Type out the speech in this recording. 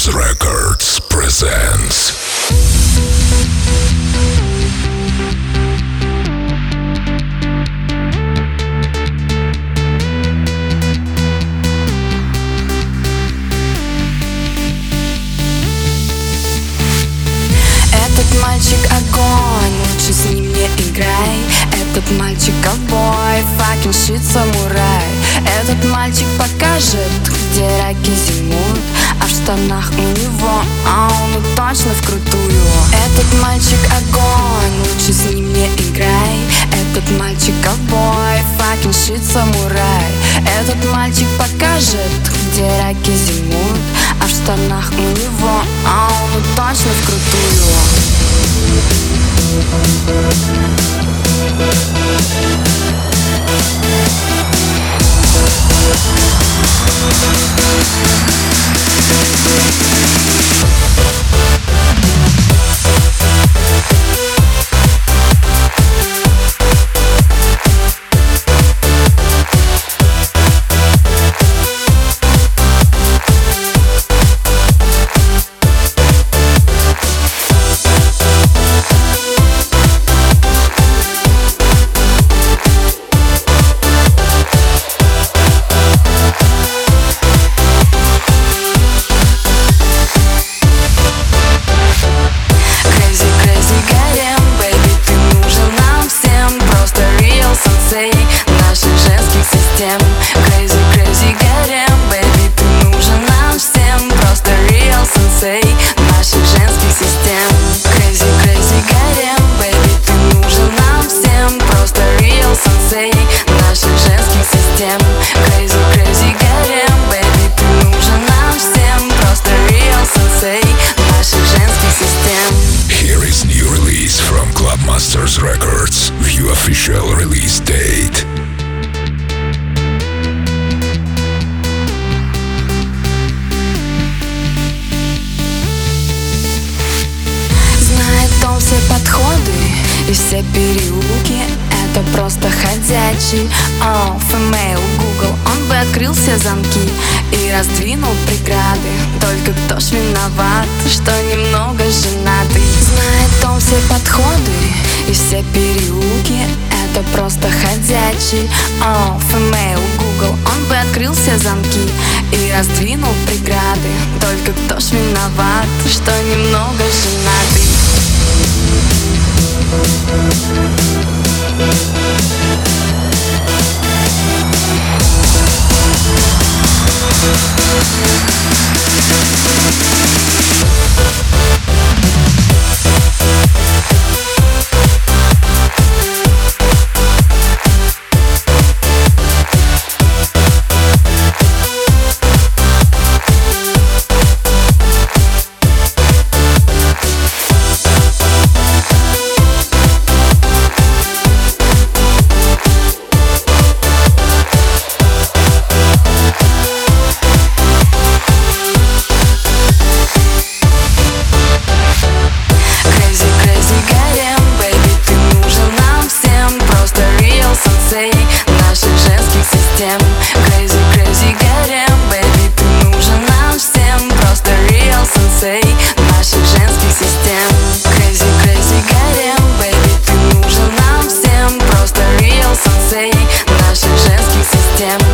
Clubmasters Records presents. Мальчик огонь, лучше с ним не играй. Этот мальчик ковбой, факин щит самурай. Этот мальчик покажет, штанах у него, а он точно вкрутую. Этот мальчик огонь, лучше с ним не играй. Этот мальчик ковбой, факин щит самурай. Этот мальчик покажет, где раки зимуют. А в штанах у него, а он точно вкрутую. Crazy, from Clubmasters Records. View official release date. Знает он все подходы и все переулки Это просто ходячий О, female Google Он бы открыл все замки и раздвинул преграды Только кто ж виноват, что немного женатый Знает он все подходы и все переулки. Это просто ходячий О, female Google Он бы открыл все замки и раздвинул преграды. Только кто ж виноват, что немного женатый sensei наших женских систем. Crazy, crazy гарем, baby, ты нужен нам всем. Просто real sensei наших женских систем. Crazy, crazy гарем, baby, ты нужен нам всем. Просто real sensei наших женских систем